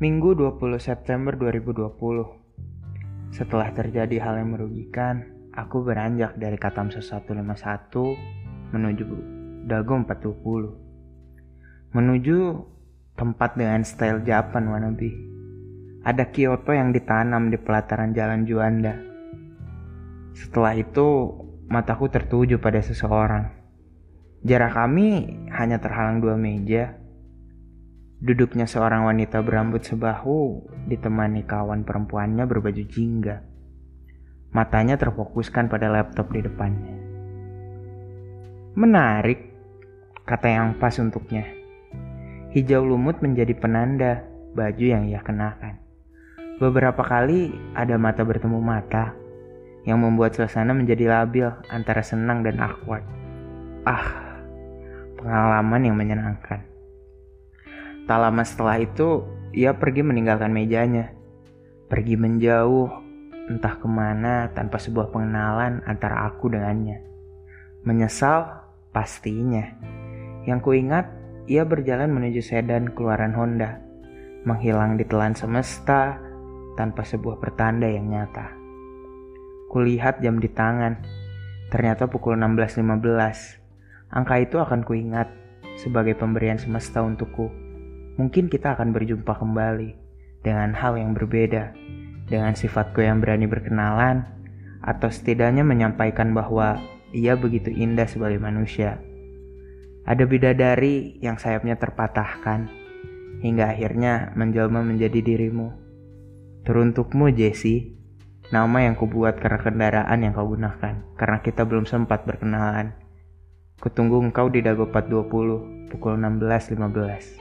Minggu 20 September 2020. Setelah terjadi hal yang merugikan, aku beranjak dari Katamso 151 menuju Dago 420. Menuju tempat dengan style Japan wannabe. Ada Kyoto yang ditanam di pelataran jalan Juanda. Setelah itu, mataku tertuju pada seseorang. Jarak kami hanya terhalang dua meja, Duduknya seorang wanita berambut sebahu ditemani kawan perempuannya berbaju jingga. Matanya terfokuskan pada laptop di depannya. Menarik, kata yang pas untuknya. Hijau lumut menjadi penanda baju yang ia kenakan. Beberapa kali ada mata bertemu mata yang membuat suasana menjadi labil antara senang dan awkward. Ah, pengalaman yang menyenangkan. Tak lama setelah itu, ia pergi meninggalkan mejanya. Pergi menjauh, entah ke mana tanpa sebuah pengenalan antara aku dengannya. Menyesal, pastinya. Yang kuingat, ia berjalan menuju sedan keluaran Honda. Menghilang di telan semesta tanpa sebuah pertanda yang nyata. Kulihat jam di tangan. Ternyata pukul 16.15. Angka itu akan kuingat sebagai pemberian semesta untukku mungkin kita akan berjumpa kembali dengan hal yang berbeda, dengan sifatku yang berani berkenalan, atau setidaknya menyampaikan bahwa ia begitu indah sebagai manusia. Ada bidadari yang sayapnya terpatahkan, hingga akhirnya menjelma menjadi dirimu. Teruntukmu, Jesse, nama yang kubuat karena kendaraan yang kau gunakan, karena kita belum sempat berkenalan. Kutunggu engkau di Dago 420 pukul 16.15.